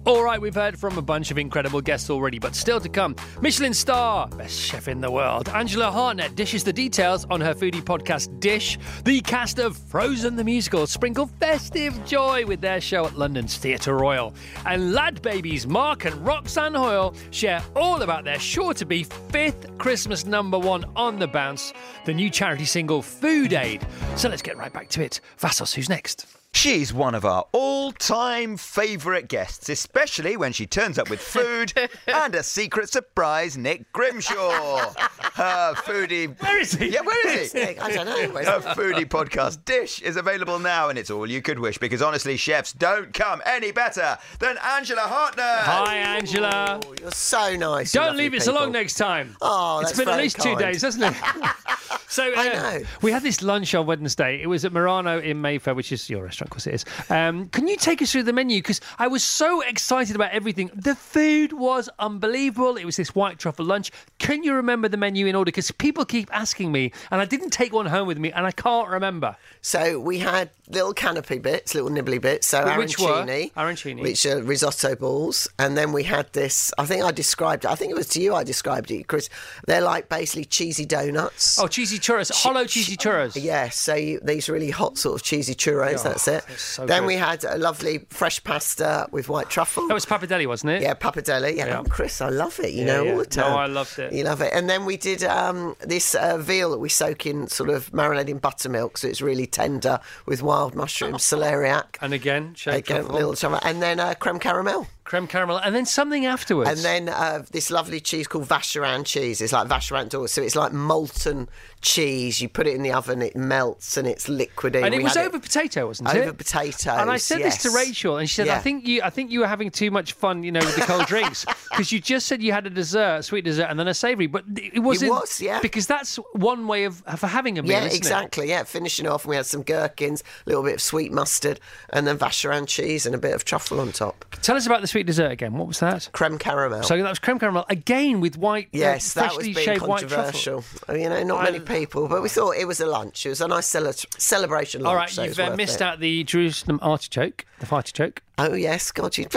All right, we've heard from a bunch of incredible guests already, but still to come. Michelin star, best chef in the world, Angela Hartnett dishes the details on her foodie podcast Dish. The cast of Frozen the Musical sprinkle festive joy with their show at London's Theatre Royal. And LadBabies Mark and Roxanne Hoyle share all about their sure to be fifth Christmas number one on the bounce, the new charity single Food Aid. So let's get right back to it. Vassos, who's next? She's one of our all time favourite guests, especially when she turns up with food and a secret surprise Nick Grimshaw. Her foodie. Where is he? Yeah, where is he? I don't know. Where's Her foodie podcast Dish is available now, and it's all you could wish because honestly, chefs don't come any better than Angela Hartnett. Hi, Angela. Oh, you're so nice. Don't leave it so people. long next time. Oh, it's that's been at very least two days, hasn't it? so uh, I know. we had this lunch on Wednesday. It was at Murano in Mayfair, which is your restaurant, of course it is. Um, can you take us through the menu? Because I was so excited about everything. The food was unbelievable. It was this white truffle lunch. Can you remember the menu in order? Because people keep asking me, and I didn't take one home with me, and I can't remember. So we had little canopy bits, little nibbly bits. So Which were? arancini, Arancini. which are risotto balls, and then we had this. I think I described it. I think it was to you I described it, Chris. They're like basically cheesy donuts. Oh, cheesy churros, hollow cheesy churros. Yes, so you, these really hot sort of cheesy churros. that's it. Oh, so then good. we had a lovely fresh pasta with white truffle. That was Papadelli, wasn't it? Yeah, pappardelle. Yeah, Yeah. Oh, Chris, I love it. You Yeah, know yeah. all the No, time. I loved it. You love it. And then we did um, this uh, veal that we soak in sort of marinated in buttermilk, so it's really tender with wild mushrooms, celeriac. And again, shake Again, little truffle. and then uh, creme caramel, creme caramel, and then something afterwards. and then uh, this lovely cheese called Vacherin cheese. It's like Vacherin d'Or, so it's like molten cheese. You put it in the oven, it melts, and it's liquidy. and it We was over potato, wasn't it? over potato. And I said this to. Rachel, and she said, "I think you, I think you were having too much fun, you know, with the cold drinks, because you just said you had a dessert, sweet dessert, and then a savoury, but it wasn't. was, yeah. Because that's one way of for having a meal, Yeah, isn't it? exactly. Yeah, finishing off, and we had some gherkins, a little bit of sweet mustard, and then Vacherin cheese and a bit of truffle on top. Tell us about the sweet dessert again. What was that? Creme caramel. So that was creme caramel again with white, uh, yes, that was being shaved white truffle. controversial. Uh, You know, not many people, but we thought it was a lunch. It was a nice cele- celebration lunch. All right, so you've uh, missed it. out the Jerusalem artichoke, the artichoke. Oh yes, God, you.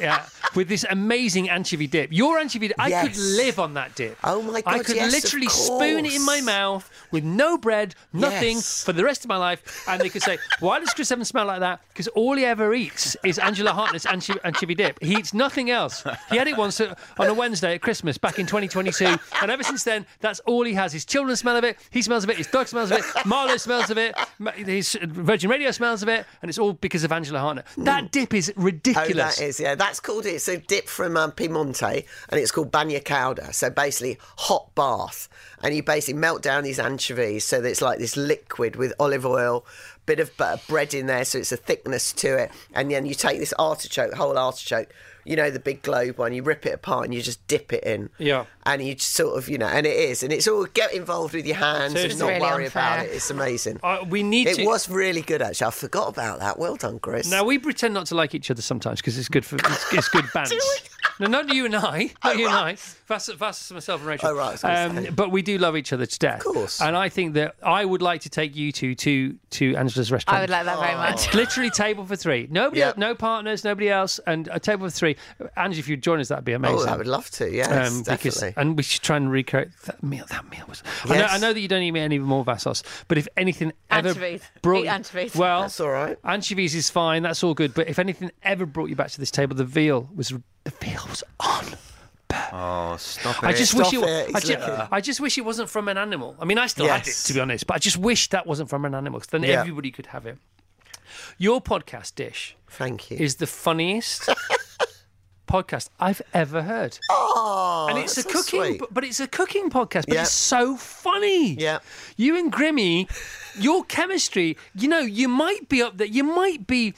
Yeah, with this amazing anchovy dip. Your anchovy dip, yes. I could live on that dip. Oh, my god, I could yes, literally spoon it in my mouth with no bread, nothing Yes. for the rest of my life. And they could say, Why does Chris Evans smell like that? Because all he ever eats is Angela Hartnett's anchovy, anchovy dip. He eats nothing else. He had it once on a Wednesday at Christmas back in 2022. And ever since then, that's all he has. His children smell of it, he smells of it, his dog smells of it, Marlo smells of it, his Virgin Radio smells of it, and it's all because of Angela Hartnett. That dip is ridiculous. Oh, that is, yeah. That's called it's a dip from um, Piemonte, and it's called bagna cauda. So basically, hot bath, and you basically melt down these anchovies so that it's like this liquid with olive oil, bit of butter, bread in there, so it's a thickness to it, and then you take this artichoke, whole artichoke. You know the big globe one. You rip it apart and you just dip it in. Yeah. And you just sort of, you know, and it is, and it's all get involved with your hands So and not really worry about it. It's amazing. Uh, we need it to. was really good actually. I forgot about that. Well done, Chris. Now we pretend not to like each other sometimes because it's good for it's, it's good bands. no, not you and I, not you and I. That's, that's myself and Rachel. Oh, right, I was gonna say. Um, but we do love each other to death. Of course. And I think that I would like to take you two to to Angela's restaurant. I would like that very much. Literally table for three. Nobody, Yeah. else, no partners, nobody else, and a table for three. Angie, if you'd join us, that'd be amazing. Oh, I would love to. Yes, Um, because definitely. and we should try and recreate that meal. That meal was. I, know, Yes. I know that you don't eat any more Vassos, but if anything ever Anchovies. brought Eat you- anchovies. well, That's all right. Anchovies is fine. That's all good. But if anything ever brought you back to this table, the veal was the veal was on. Oh, stop it. I just Stop wish it. it, I, it's ju- liquor. I just wish it wasn't from an animal. I mean, I still had it to be honest, but I just wish that wasn't from an animal. 'cause then Yeah. everybody could have it. Your podcast dish Thank you. is the funniest podcast I've ever heard. oh, and it's a so cooking, sweet. but, but it's a cooking podcast. But Yeah. it's so funny. Yeah. you and Grimmy, your chemistry. You know, you might be up there. You might be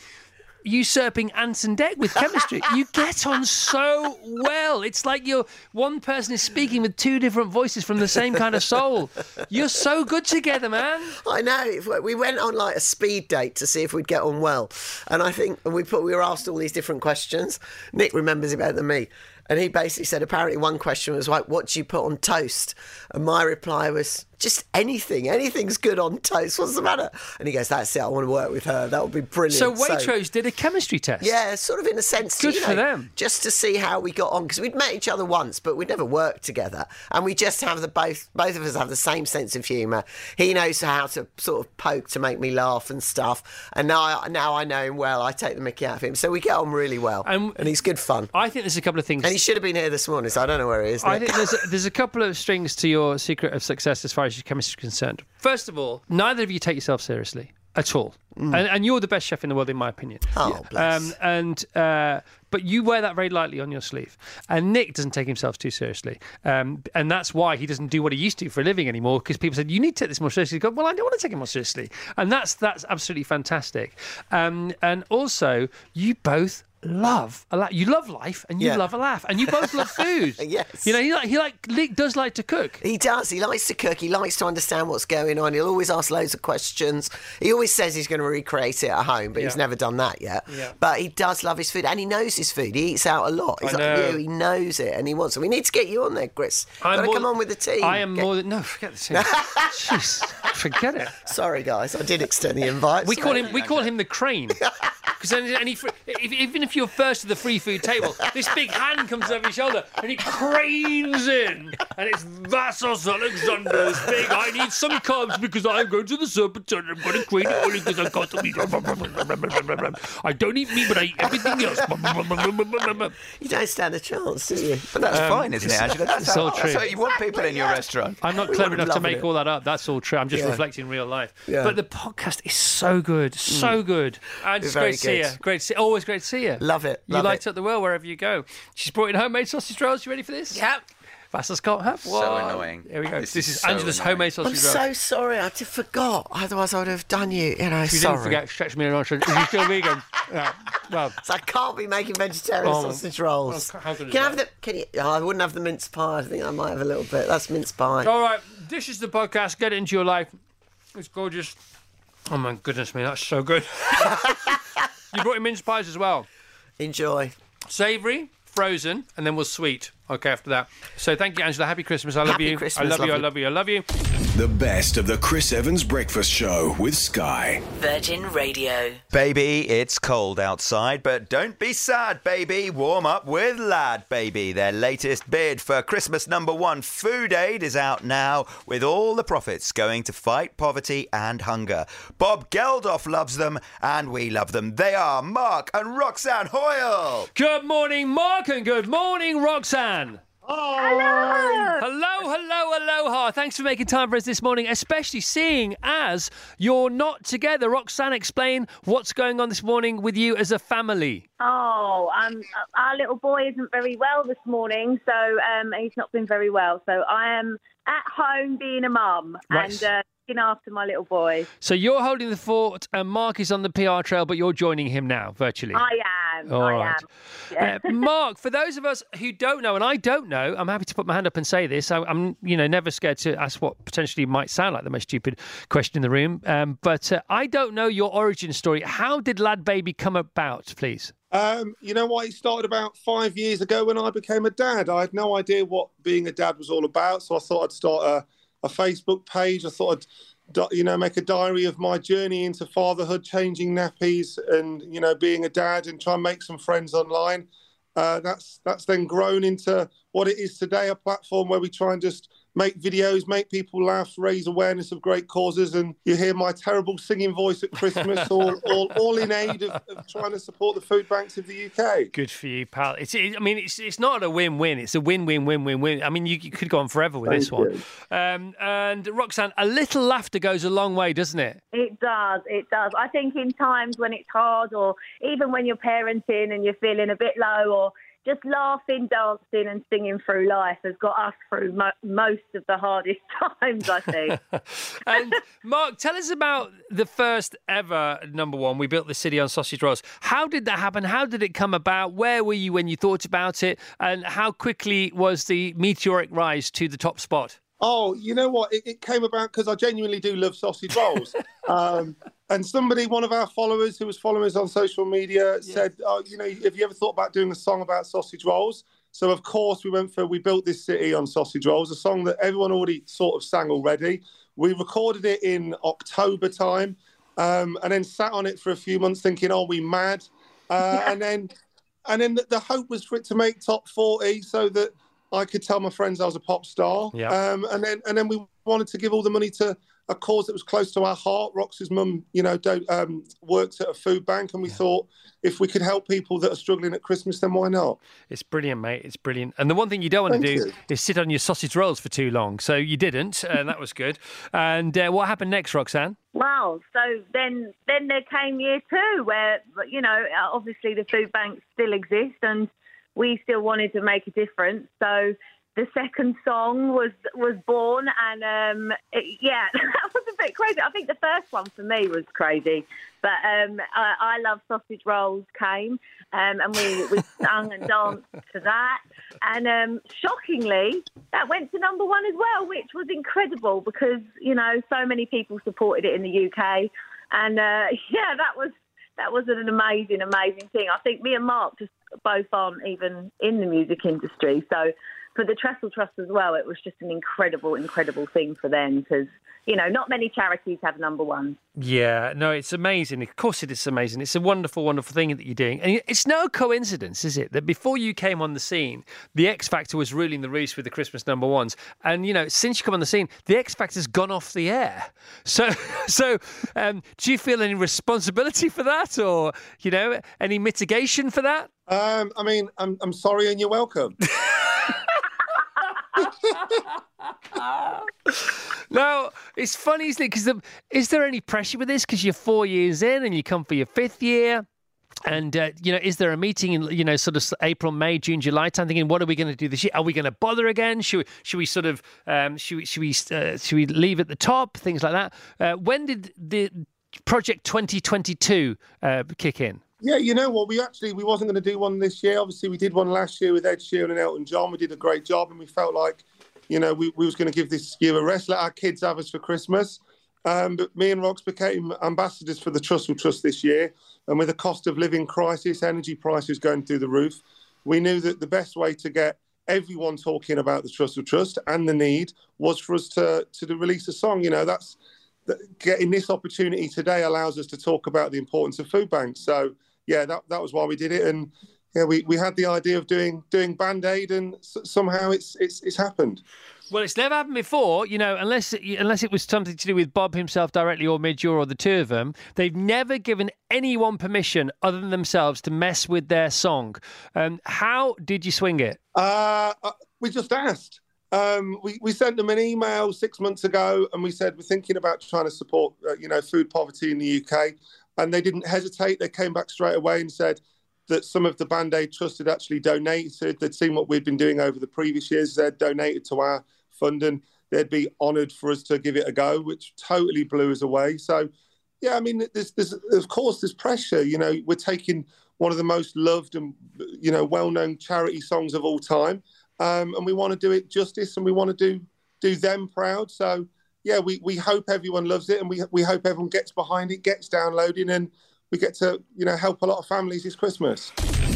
usurping Ant and Dec with chemistry. you get on so well. It's like you're one person is speaking with two different voices from the same kind of soul. You're so good together, man. I know. We- We went on like a speed date to see if we'd get on well, and I think we put we were asked all these different questions. Nick remembers it better than me, and he basically said apparently one question was like, "What do you put on toast?" And my reply was, "Just anything. Anything's good on toast. What's the matter?" And he goes, "That's it. I want to work with her. That would be brilliant." So Waitrose did a chemistry test. Yeah, sort of in a sense. Good for know, them. Just to see how we got on because we'd met each other once, but we'd never worked together, and we just have the both both of us have the same sense of humour. He knows how to sort of poke to make me laugh and stuff, and now I, now I know him well. I take the Mickey out of him, so we get on really well, And- and, he's good fun. I think there's a couple of things. And he should have been here this morning, so I don't know where he is. I think there's a, there's a couple of strings to your secret of success as far as your chemistry is concerned. First of all, neither of you take yourself seriously. at all. And, and you're the best chef in the world, in my opinion. Oh, bless. Um, and uh, but you wear that very lightly on your sleeve. And Nick doesn't take himself too seriously, um, and that's why he doesn't do what he used to for a living anymore. Because people said you need to take this more seriously. He goes, well, I don't want to take it more seriously, and that's that's absolutely fantastic. Um, and also, you both. Love a laugh. you love life and you Yeah. love a laugh and you both love food. Yes. you know he like he like Nick does like to cook. He does. He likes to cook. He likes to understand what's going on. He'll always ask loads of questions. He always says he's going to recreate it at home, but he's never done that yet. Yeah. But he does love his food, and he knows his food. He eats out a lot. He's I like know. you. He knows it, and he wants it. We need to get you on there, Chris. Gotta more- come on with the team. I am Get- more than no. Forget the team. Jeez, forget it. Sorry, guys. I did extend the invite. We call him we call him the crane. Because then, any fr- if, even if you're first to the free food table, this big hand comes over your shoulder and it cranes in, and it's Vassos Alexander's big. I need some carbs because I'm going to the Serpentine. I'm going to crane it only because I've got to eat. I don't eat meat, but I eat everything else. You don't stand a chance, do you? But that's um, fine, isn't it, Angela? That's, it's how, all true. how you want people in your restaurant. I'm not clever enough to make it. all that up. That's all true. I'm just Yeah. reflecting real life. Yeah. But the podcast is so good, so mm. good. And it's Very great to see you. Great to see Always great to see you. Love it, You light it. up the world wherever you go. She's brought in homemade sausage rolls. You ready for this? Yep. Vassos can't have So one. annoying. Here we go. This This, is is so Angela's annoying. homemade I'm sausage rolls. so sorry. I just forgot. Otherwise, I would have done you. You know, If you sorry. didn't forget, stretch me an arm. Is you still vegan? yeah. Well, So I can't be making vegetarian Oh, sausage rolls. well, how good can I have the? Can you? Oh, I wouldn't have the mince pie. I think I might have a little bit. That's mince pie. all right. This is the podcast. Get it into your life. It's gorgeous. Oh my goodness me, that's so good. you brought in mince pies as well. Enjoy. Savoury, frozen, and then we'll sweet. Okay, after that. So thank you, Angela. Happy Christmas. I love Happy you. Christmas, I love you. I love you. I love you. The best of the Chris Evans Breakfast Show with Sky. Virgin Radio. Baby, it's cold outside, but don't be sad, baby. Warm up with Lad, baby. Their latest bid for Christmas number one food aid is out now, with all the profits going to fight poverty and hunger. Bob Geldof loves them, and we love them. They are Mark and Roxanne Hoyle. Good morning, Mark, and good morning, Roxanne. Hello. Hello, hello, aloha. Thanks for making time for us this morning, especially seeing as you're not together. Roxanne, explain what's going on this morning with you as a family. Oh, um, our little boy isn't very well this morning, so um, he's not been very well. So I am at home being a mum Right. and uh, looking after my little boy. So you're holding the fort, and Mark is on the PR trail, but you're joining him now virtually. I am. All I right. am. Yeah. Uh, Mark, for those of us who don't know, and I don't know, I'm happy to put my hand up and say this. I, I'm, you know, never scared to ask what potentially might sound like the most stupid question in the room. Um, but uh, I don't know your origin story. How did LadBaby come about, please? Um, you know what? It started about five years ago when I became a dad. I had no idea what being a dad was all about, so I thought I'd start a, a Facebook page. I thought I'd, you know, make a diary of my journey into fatherhood, changing nappies, and you know, being a dad, and try and make some friends online. Uh, that's that's then grown into what it is today, a platform where we try and just make videos, make people laugh, raise awareness of great causes, and you hear my terrible singing voice at Christmas, all, all, all in aid of, of trying to support the food banks of the UK. Good for you, pal. It's, it, I mean, it's it's not a win-win. It's a win-win-win-win-win. I mean, you, you could go on forever with this one. Um, and Roxanne, a little laughter goes a long way, doesn't it? It does, it does. I think in times when it's hard, or even when you're parenting and you're feeling a bit low, or just laughing, dancing, and singing through life has got us through mo- most of the hardest times, I think. and Mark, tell us about the first ever number one. We built the city on sausage rolls. How did that happen? How did it come about? Where were you when you thought about it? And how quickly was the meteoric rise to the top spot? Oh, you know what? It, it came about because I genuinely do love sausage rolls. um, and somebody, one of our followers who was following us on social media, said, "Oh, you know, have you ever thought about doing a song about sausage rolls?" So of course we went for "We Built This City" on sausage rolls, a song that everyone already sort of sang already. We recorded it in October time, um, and then sat on it for a few months, thinking, "Are we mad?" Uh, and then, and then the, the hope was for it to make top forty, so that I could tell my friends I was a pop star. Yeah. Um, and then and then we wanted to give all the money to a cause that was close to our heart. Rox's mum, you know, don't, um, works at a food bank, and we thought if we could help people that are struggling at Christmas, then why not? It's brilliant, mate. It's brilliant. And the one thing you don't want to do you. is sit on your sausage rolls for too long. So you didn't, and that was good. And uh, what happened next, Roxanne? Wow. So then, then there came year two, where you know, obviously the food banks still exist, and we still wanted to make a difference. So the second song was was born, and um, it, yeah, that was a bit crazy. I think the first one for me was crazy, but um, I, I love sausage rolls came, um, and we we sung and danced to that, and um, shockingly, that went to number one as well, which was incredible because you know so many people supported it in the UK, and uh, yeah, that was that was an amazing, amazing thing. I think me and Mark just both aren't even in the music industry, so for the Trussell Trust as well, it was just an incredible, incredible thing for them because you know not many charities have number one. Yeah, no, it's amazing. Of course, it is amazing. It's a wonderful, wonderful thing that you're doing. And it's no coincidence, is it, that before you came on the scene, the X Factor was ruling the roost with the Christmas number ones. And, you know, since you come on the scene, the X Factor's gone off the air. So, so um, do you feel any responsibility for that or, you know, any mitigation for that? Um, I mean, I'm, I'm sorry and you're welcome. No, it's funny, isn't it? Because the, is there any pressure with this? Because you're four years in and you come for your fifth year. And uh, you know, is there a meeting in you know sort of April, May, June, July time? Thinking, what are we going to do this year? Are we going to bother again? Should we, should we sort of um, should we should we uh, should we leave at the top? Things like that. Uh, when did the project 2022 uh, kick in? Yeah, you know what? We actually we wasn't going to do one this year. Obviously, we did one last year with Ed Sheeran and Elton John. We did a great job, and we felt like, you know, we, we was going to give this year a rest. Let our kids have us for Christmas. Um, but me and Rox became ambassadors for the Trussell Trust this year, and with the cost of living crisis, energy prices going through the roof, we knew that the best way to get everyone talking about the Trussell Trust and the need was for us to to release a song. You know, that's that getting this opportunity today allows us to talk about the importance of food banks. So yeah, that that was why we did it, and yeah, we, we had the idea of doing doing Band Aid, and s- somehow it's it's it's happened. Well, it's never happened before, you know, unless unless it was something to do with Bob himself directly or Midge or the two of them. They've never given anyone permission other than themselves to mess with their song. Um, how did you swing it? Uh, uh, we just asked. Um, we, we sent them an email six months ago, and we said we're thinking about trying to support, uh, you know, food poverty in the UK, and they didn't hesitate. They came back straight away and said that some of the Band Aid Trust had actually donated. They'd seen what we'd been doing over the previous years. They'd donated to our fund, and they'd be honoured for us to give it a go, which totally blew us away. So, yeah, I mean, there's, there's of course there's pressure. You know, we're taking one of the most loved and you know well-known charity songs of all time, um, and we want to do it justice, and we want to do do them proud. So, yeah, we, we hope everyone loves it, and we we hope everyone gets behind it, gets downloading, and we get to you know help a lot of families this Christmas.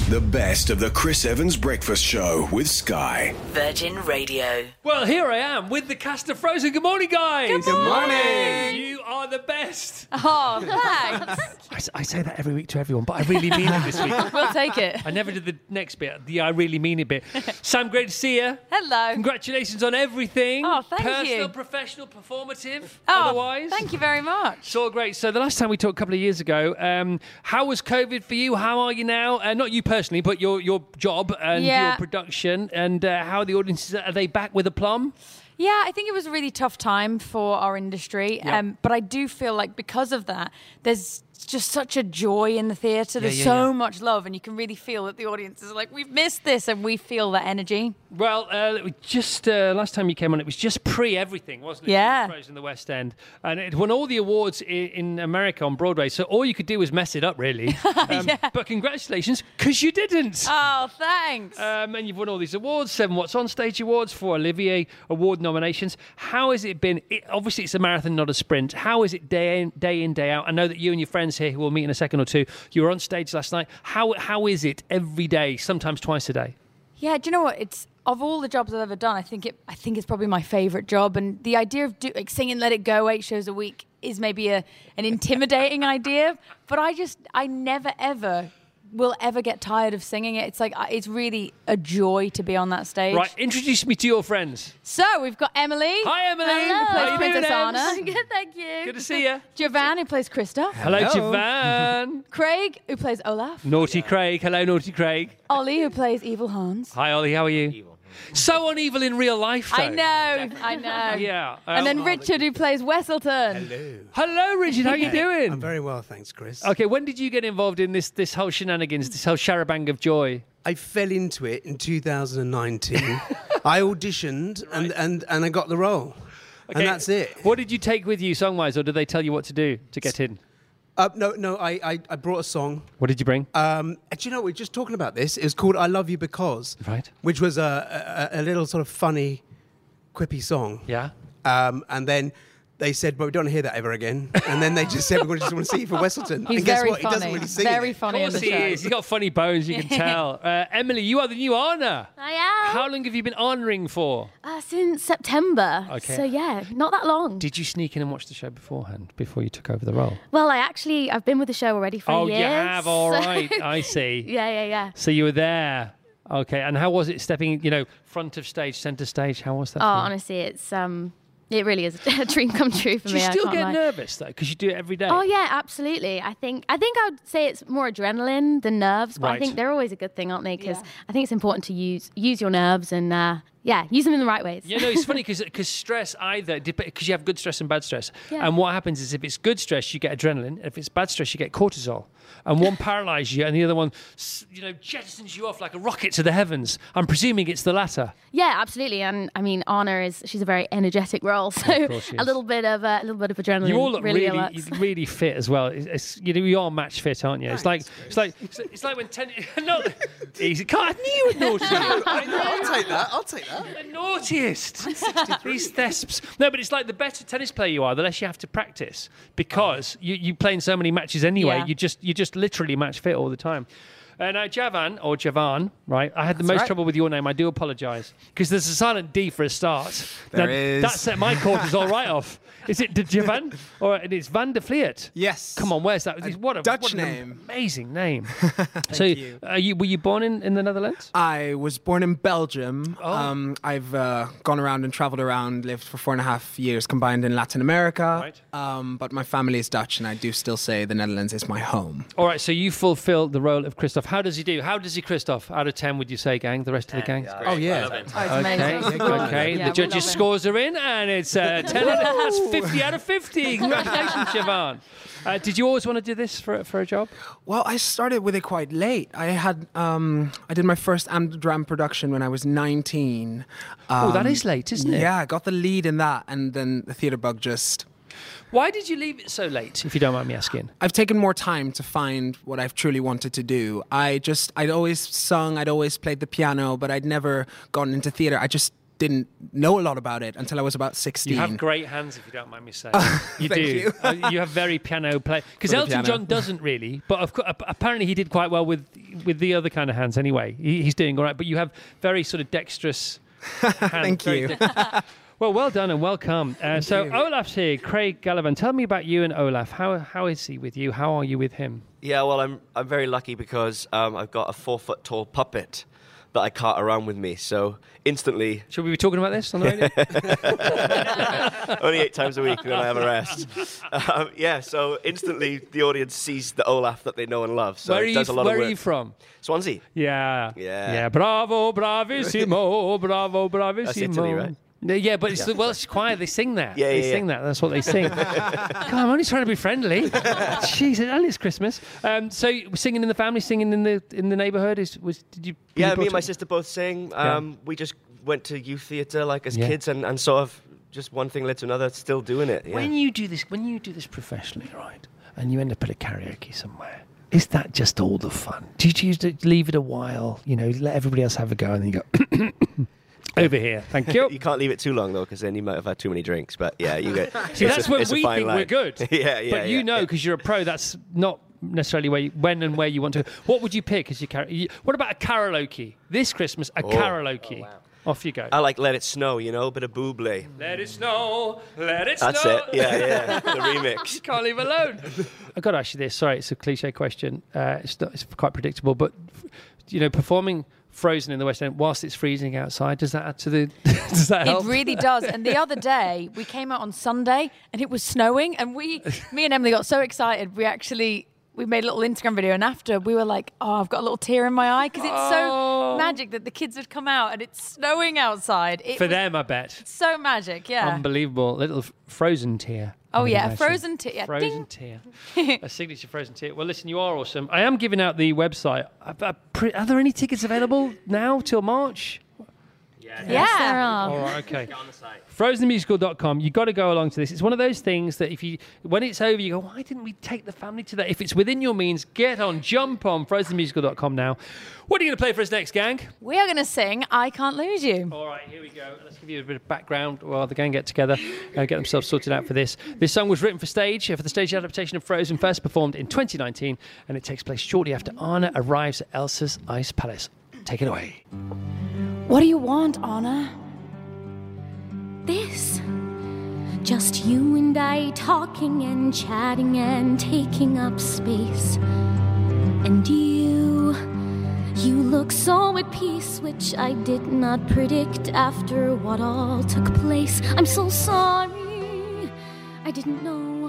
The best of the Chris Evans Breakfast Show with Sky. Virgin Radio. Well, here I am with the cast of Frozen. Good morning, guys. Good morning. You are the best. Oh, thanks. I, s- I say that every week to everyone, but I really mean it this week. we'll take it. I never did the next bit, the I really mean it bit. Sam, great to see you. Hello. Congratulations on everything. Oh, thank Personal, you. professional, performative, Oh, otherwise. Thank you very much. It's all great. So the last time we talked a couple of years ago, um, how was COVID for you? How are you now? Uh, not you personally, but your your job and Yeah. your production, and uh, how are the audiences? Are they back with aplomb? Yeah, I think it was a really tough time for our industry. Yeah. Um, but I do feel like because of that, there's just such a joy in the theatre. There's yeah, so yeah. much love, and you can really feel that the audience is like, we've missed this, and we feel that energy. Well, uh, it just uh, last time you came on, it was just pre everything, wasn't it? Yeah. Frozen in the West End, and it won all the awards in, in America on Broadway. So all you could do was mess it up, really. Um, But congratulations, because you didn't. Oh, thanks. Um, and you've won all these awards, seven What's On Stage awards, four Olivier Award nominations. How has it been? It, obviously, it's a marathon, not a sprint. How is it day in, day in, day out? I know that you and your friends here, who we'll meet in a second or two, you were on stage last night. How how is it every day, sometimes twice a day? Yeah, do you know what? It's of all the jobs I've ever done, I think it. I think it's probably my favorite job, and the idea of do, like singing "Let It Go" eight shows a week is maybe a an intimidating idea, but I just I never ever will ever get tired of singing it. It's like uh, it's really a joy to be on that stage. Right, introduce me to your friends. So we've got Emily. Hi, Emily. Hello. Who plays you doing, Princess Ems? Anna. Good, thank you. Good to see you. Javan, who plays Kristoff. Hello, Javan. Craig, who plays Olaf. Naughty Craig. Hello, Naughty Craig. Ollie, who plays Evil Hans. Hi, Ollie. How are you? So uneven in real life, though. I know, I know. Yeah. And then Um, Richard, who plays Weselton. Hello. Hello, Richard. How are you doing? I'm very well, thanks, Chris. Okay, when did you get involved in this this whole shenanigans, this whole charabang of joy? I fell into it in 2019. I auditioned and, and, and I got the role. Okay, And that's it. What did you take with you song-wise, or did they tell you what to do to get in? Uh, no, no, I, I, I brought a song. What did you bring? Um, do you know, we're just talking about this. It was called I Love You Because. Right. Which was a, a, a little sort of funny, quippy song. Yeah. Um, and then they said, but we don't want to hear that ever again. And then they just said, we just want to see you for Weselton. He's and guess very what? He doesn't funny. really sing Very it. funny Of course he show. is. He's got funny bones, you can tell. Uh, Emily, you are the new Anna. I am. How long have you been honouring for? Uh, since September. Okay. So yeah, not that long. Did you sneak in and watch the show beforehand, before you took over the role? Well, I actually I've been with the show already for oh, years. Oh, you have. All so- right, I see. yeah, yeah, yeah. So you were there. Okay, and how was it stepping, you know, front of stage, centre stage? How was that? Oh, for you? honestly, it's um, it really is a dream come true for Do me. you still get lie. nervous though, because you do it every day? Oh yeah, absolutely. I think I think I would say it's more adrenaline than nerves, but Right. I think they're always a good thing, aren't they? Because I think it's important to use use your nerves and uh, yeah, use them in the right ways. Yeah, no, it's funny because stress either because you have good stress and bad stress, Yeah. and what happens is if it's good stress you get adrenaline, if it's bad stress you get cortisol, and one paralyses you and the other one, you know, jettisons you off like a rocket to the heavens. I'm presuming it's the latter. Yeah, absolutely. And I mean, Anna is she's a very energetic role, so course a little bit of uh, a little bit of adrenaline You all look really, really, really fit as well. It's, it's- you know, you are match fit, aren't you? It's like, it's like, it's, it's like when ten. no, easy. God, I knew you were naughty. I'll take that. I'll take that. The naughtiest. These thesps. No, but it's like the better tennis player you are, the less you have to practice because you, you play in so many matches anyway. Yeah. You just you just literally match fit all the time. Uh, now, Javan or Javan, right? I had the That's most right. trouble with your name. I do apologise because there's a silent D for a start. There Now, is. That set my cortisol right off. Is it de Javan or it's Van der Vliet? Yes. Come on, where's that? What a Dutch what an name. Amazing name. so, you. You, were you born in, in the Netherlands? I was born in Belgium. Oh. Um, I've uh, gone around and traveled around, lived for four and a half years combined in Latin America. Right. Um, but my family is Dutch, and I do still say the Netherlands is my home. All right, so you fulfil the role of Kristoff. How does he do? How does he, Kristoff? Out of 10, would you say, gang? The rest of the gang? Oh, yeah. Oh, it's Okay, amazing. okay. Yeah, the we judges' love scores are in, and it's uh, 10 out of, that's 50 out of 50. Congratulations, Siobhan. Uh, did you always want to do this for, for a job? Well, I started with it quite late. I had um, I did my first Amsterdam production when I was 19. Oh, that Um, late, isn't it? Yeah, I got the lead in that, and then the theatre bug just. Why did you leave it so late, if you don't mind me asking? I've taken more time to find what I've truly wanted to do. I just, I'd always sung, I'd always played the piano, but I'd never gone into theatre. I just didn't know a lot about it until I was about 16. You have great hands, if you don't mind me saying. you Thank do. you. Uh, you have very piano play. Because Elton piano. John doesn't really, but of course, apparently he did quite well with with the other kind of hands anyway. He, he's doing all right, but you have very sort of dexterous hands. Thank very you. De- well, well done and welcome. Uh, so you. Olaf's here, Craig Gallivan. Tell me about you and Olaf. How how is he with you? How are you with him? Yeah, well, I'm I'm very lucky because um, I've got a four foot tall puppet that I cart around with me. So instantly, Should we be talking about this on the radio? only eight times a week then I have a rest. Um, yeah, so instantly the audience sees the Olaf that they know and love. So where are it you, does a lot of work. where are you from? Swansea. Yeah. Yeah. Yeah. Bravo, bravissimo, bravo, bravissimo. That's Italy, right? Yeah, but it's the Welsh choir. They sing that. Yeah, they yeah, sing that. That's what they sing. On, I'm only trying to be friendly. Jesus, and it's Christmas. Um, so singing in the family, singing in the in the neighbourhood. Is was did you? were you Yeah, me and my up- sister both sing. Um, We just went to youth theatre like as Yeah. kids and, and sort of just one thing led to another, still doing it. Yeah. When you do this, when you do this professionally, right, and you end up at a karaoke somewhere. Is that just all the fun? Do you choose to leave it a while? You know, let everybody else have a go, and then you go over here. Thank you. you can't leave it too long though, because then you might have had too many drinks. But yeah, you get. See, that's a, when we think line. we're good. yeah, yeah. But you yeah, know, yeah. because you're a pro, that's not necessarily where you, when and where you want to. What would you pick as your karaoke? What about a karaoke this Christmas? A Oh. karaoke. Off you go. I like Let It Snow, you know, a bit of Bublé. Let it snow, let it That's snow. it. Yeah, yeah. the remix. You can't leave alone. I got to ask you this. Sorry, it's a cliche question. Uh, it's, not, it's quite predictable, but you know, performing Frozen in the West End whilst it's freezing outside, does that add to the? does that help? It really does. And the other day, we came out on Sunday and it was snowing, and we, me and Emily, got so excited. We actually we made a little Instagram video, and after we were like, "Oh, I've got a little tear in my eye because it's Oh. so magic that the kids would come out and it's snowing outside." It For them, I bet. so magic, yeah. Unbelievable. Little f- frozen tear. Oh, yeah, frozen tear. Yeah, Frozen ding. tear. a signature frozen tear. Well, listen, you are awesome. I am giving out the website. Are are there any tickets available now till March? Yeah. there are. All right, okay. Frozenmusical.com. You've got to go along to this. It's one of those things that if you, when it's over, you go, why didn't we take the family to that? If it's within your means, get on, jump on frozenmusical.com now. What are you going to play for us next, gang? We are going to sing "I Can't Lose You." All right, here we go. Let's give you a bit of background while the gang get together and get themselves sorted out for this. This song was written for stage, for the stage adaptation of Frozen, first performed in 2019, and it takes place shortly after Anna arrives at Elsa's Ice Palace. Take it away. What do you want, Anna? This. Just you and I talking and chatting and taking up space. And you. You look so at peace, which I did not predict after what all took place. I'm so sorry. I didn't know.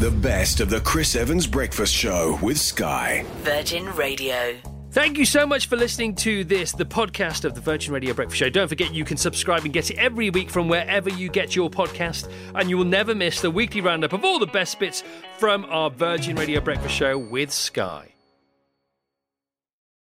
The best of the Chris Evans Breakfast Show with Sky. Virgin Radio. Thank you so much for listening to this, the podcast of the Virgin Radio Breakfast Show. Don't forget you can subscribe and get it every week from wherever you get your podcast, and you will never miss the weekly roundup of all the best bits from our Virgin Radio Breakfast Show with Sky.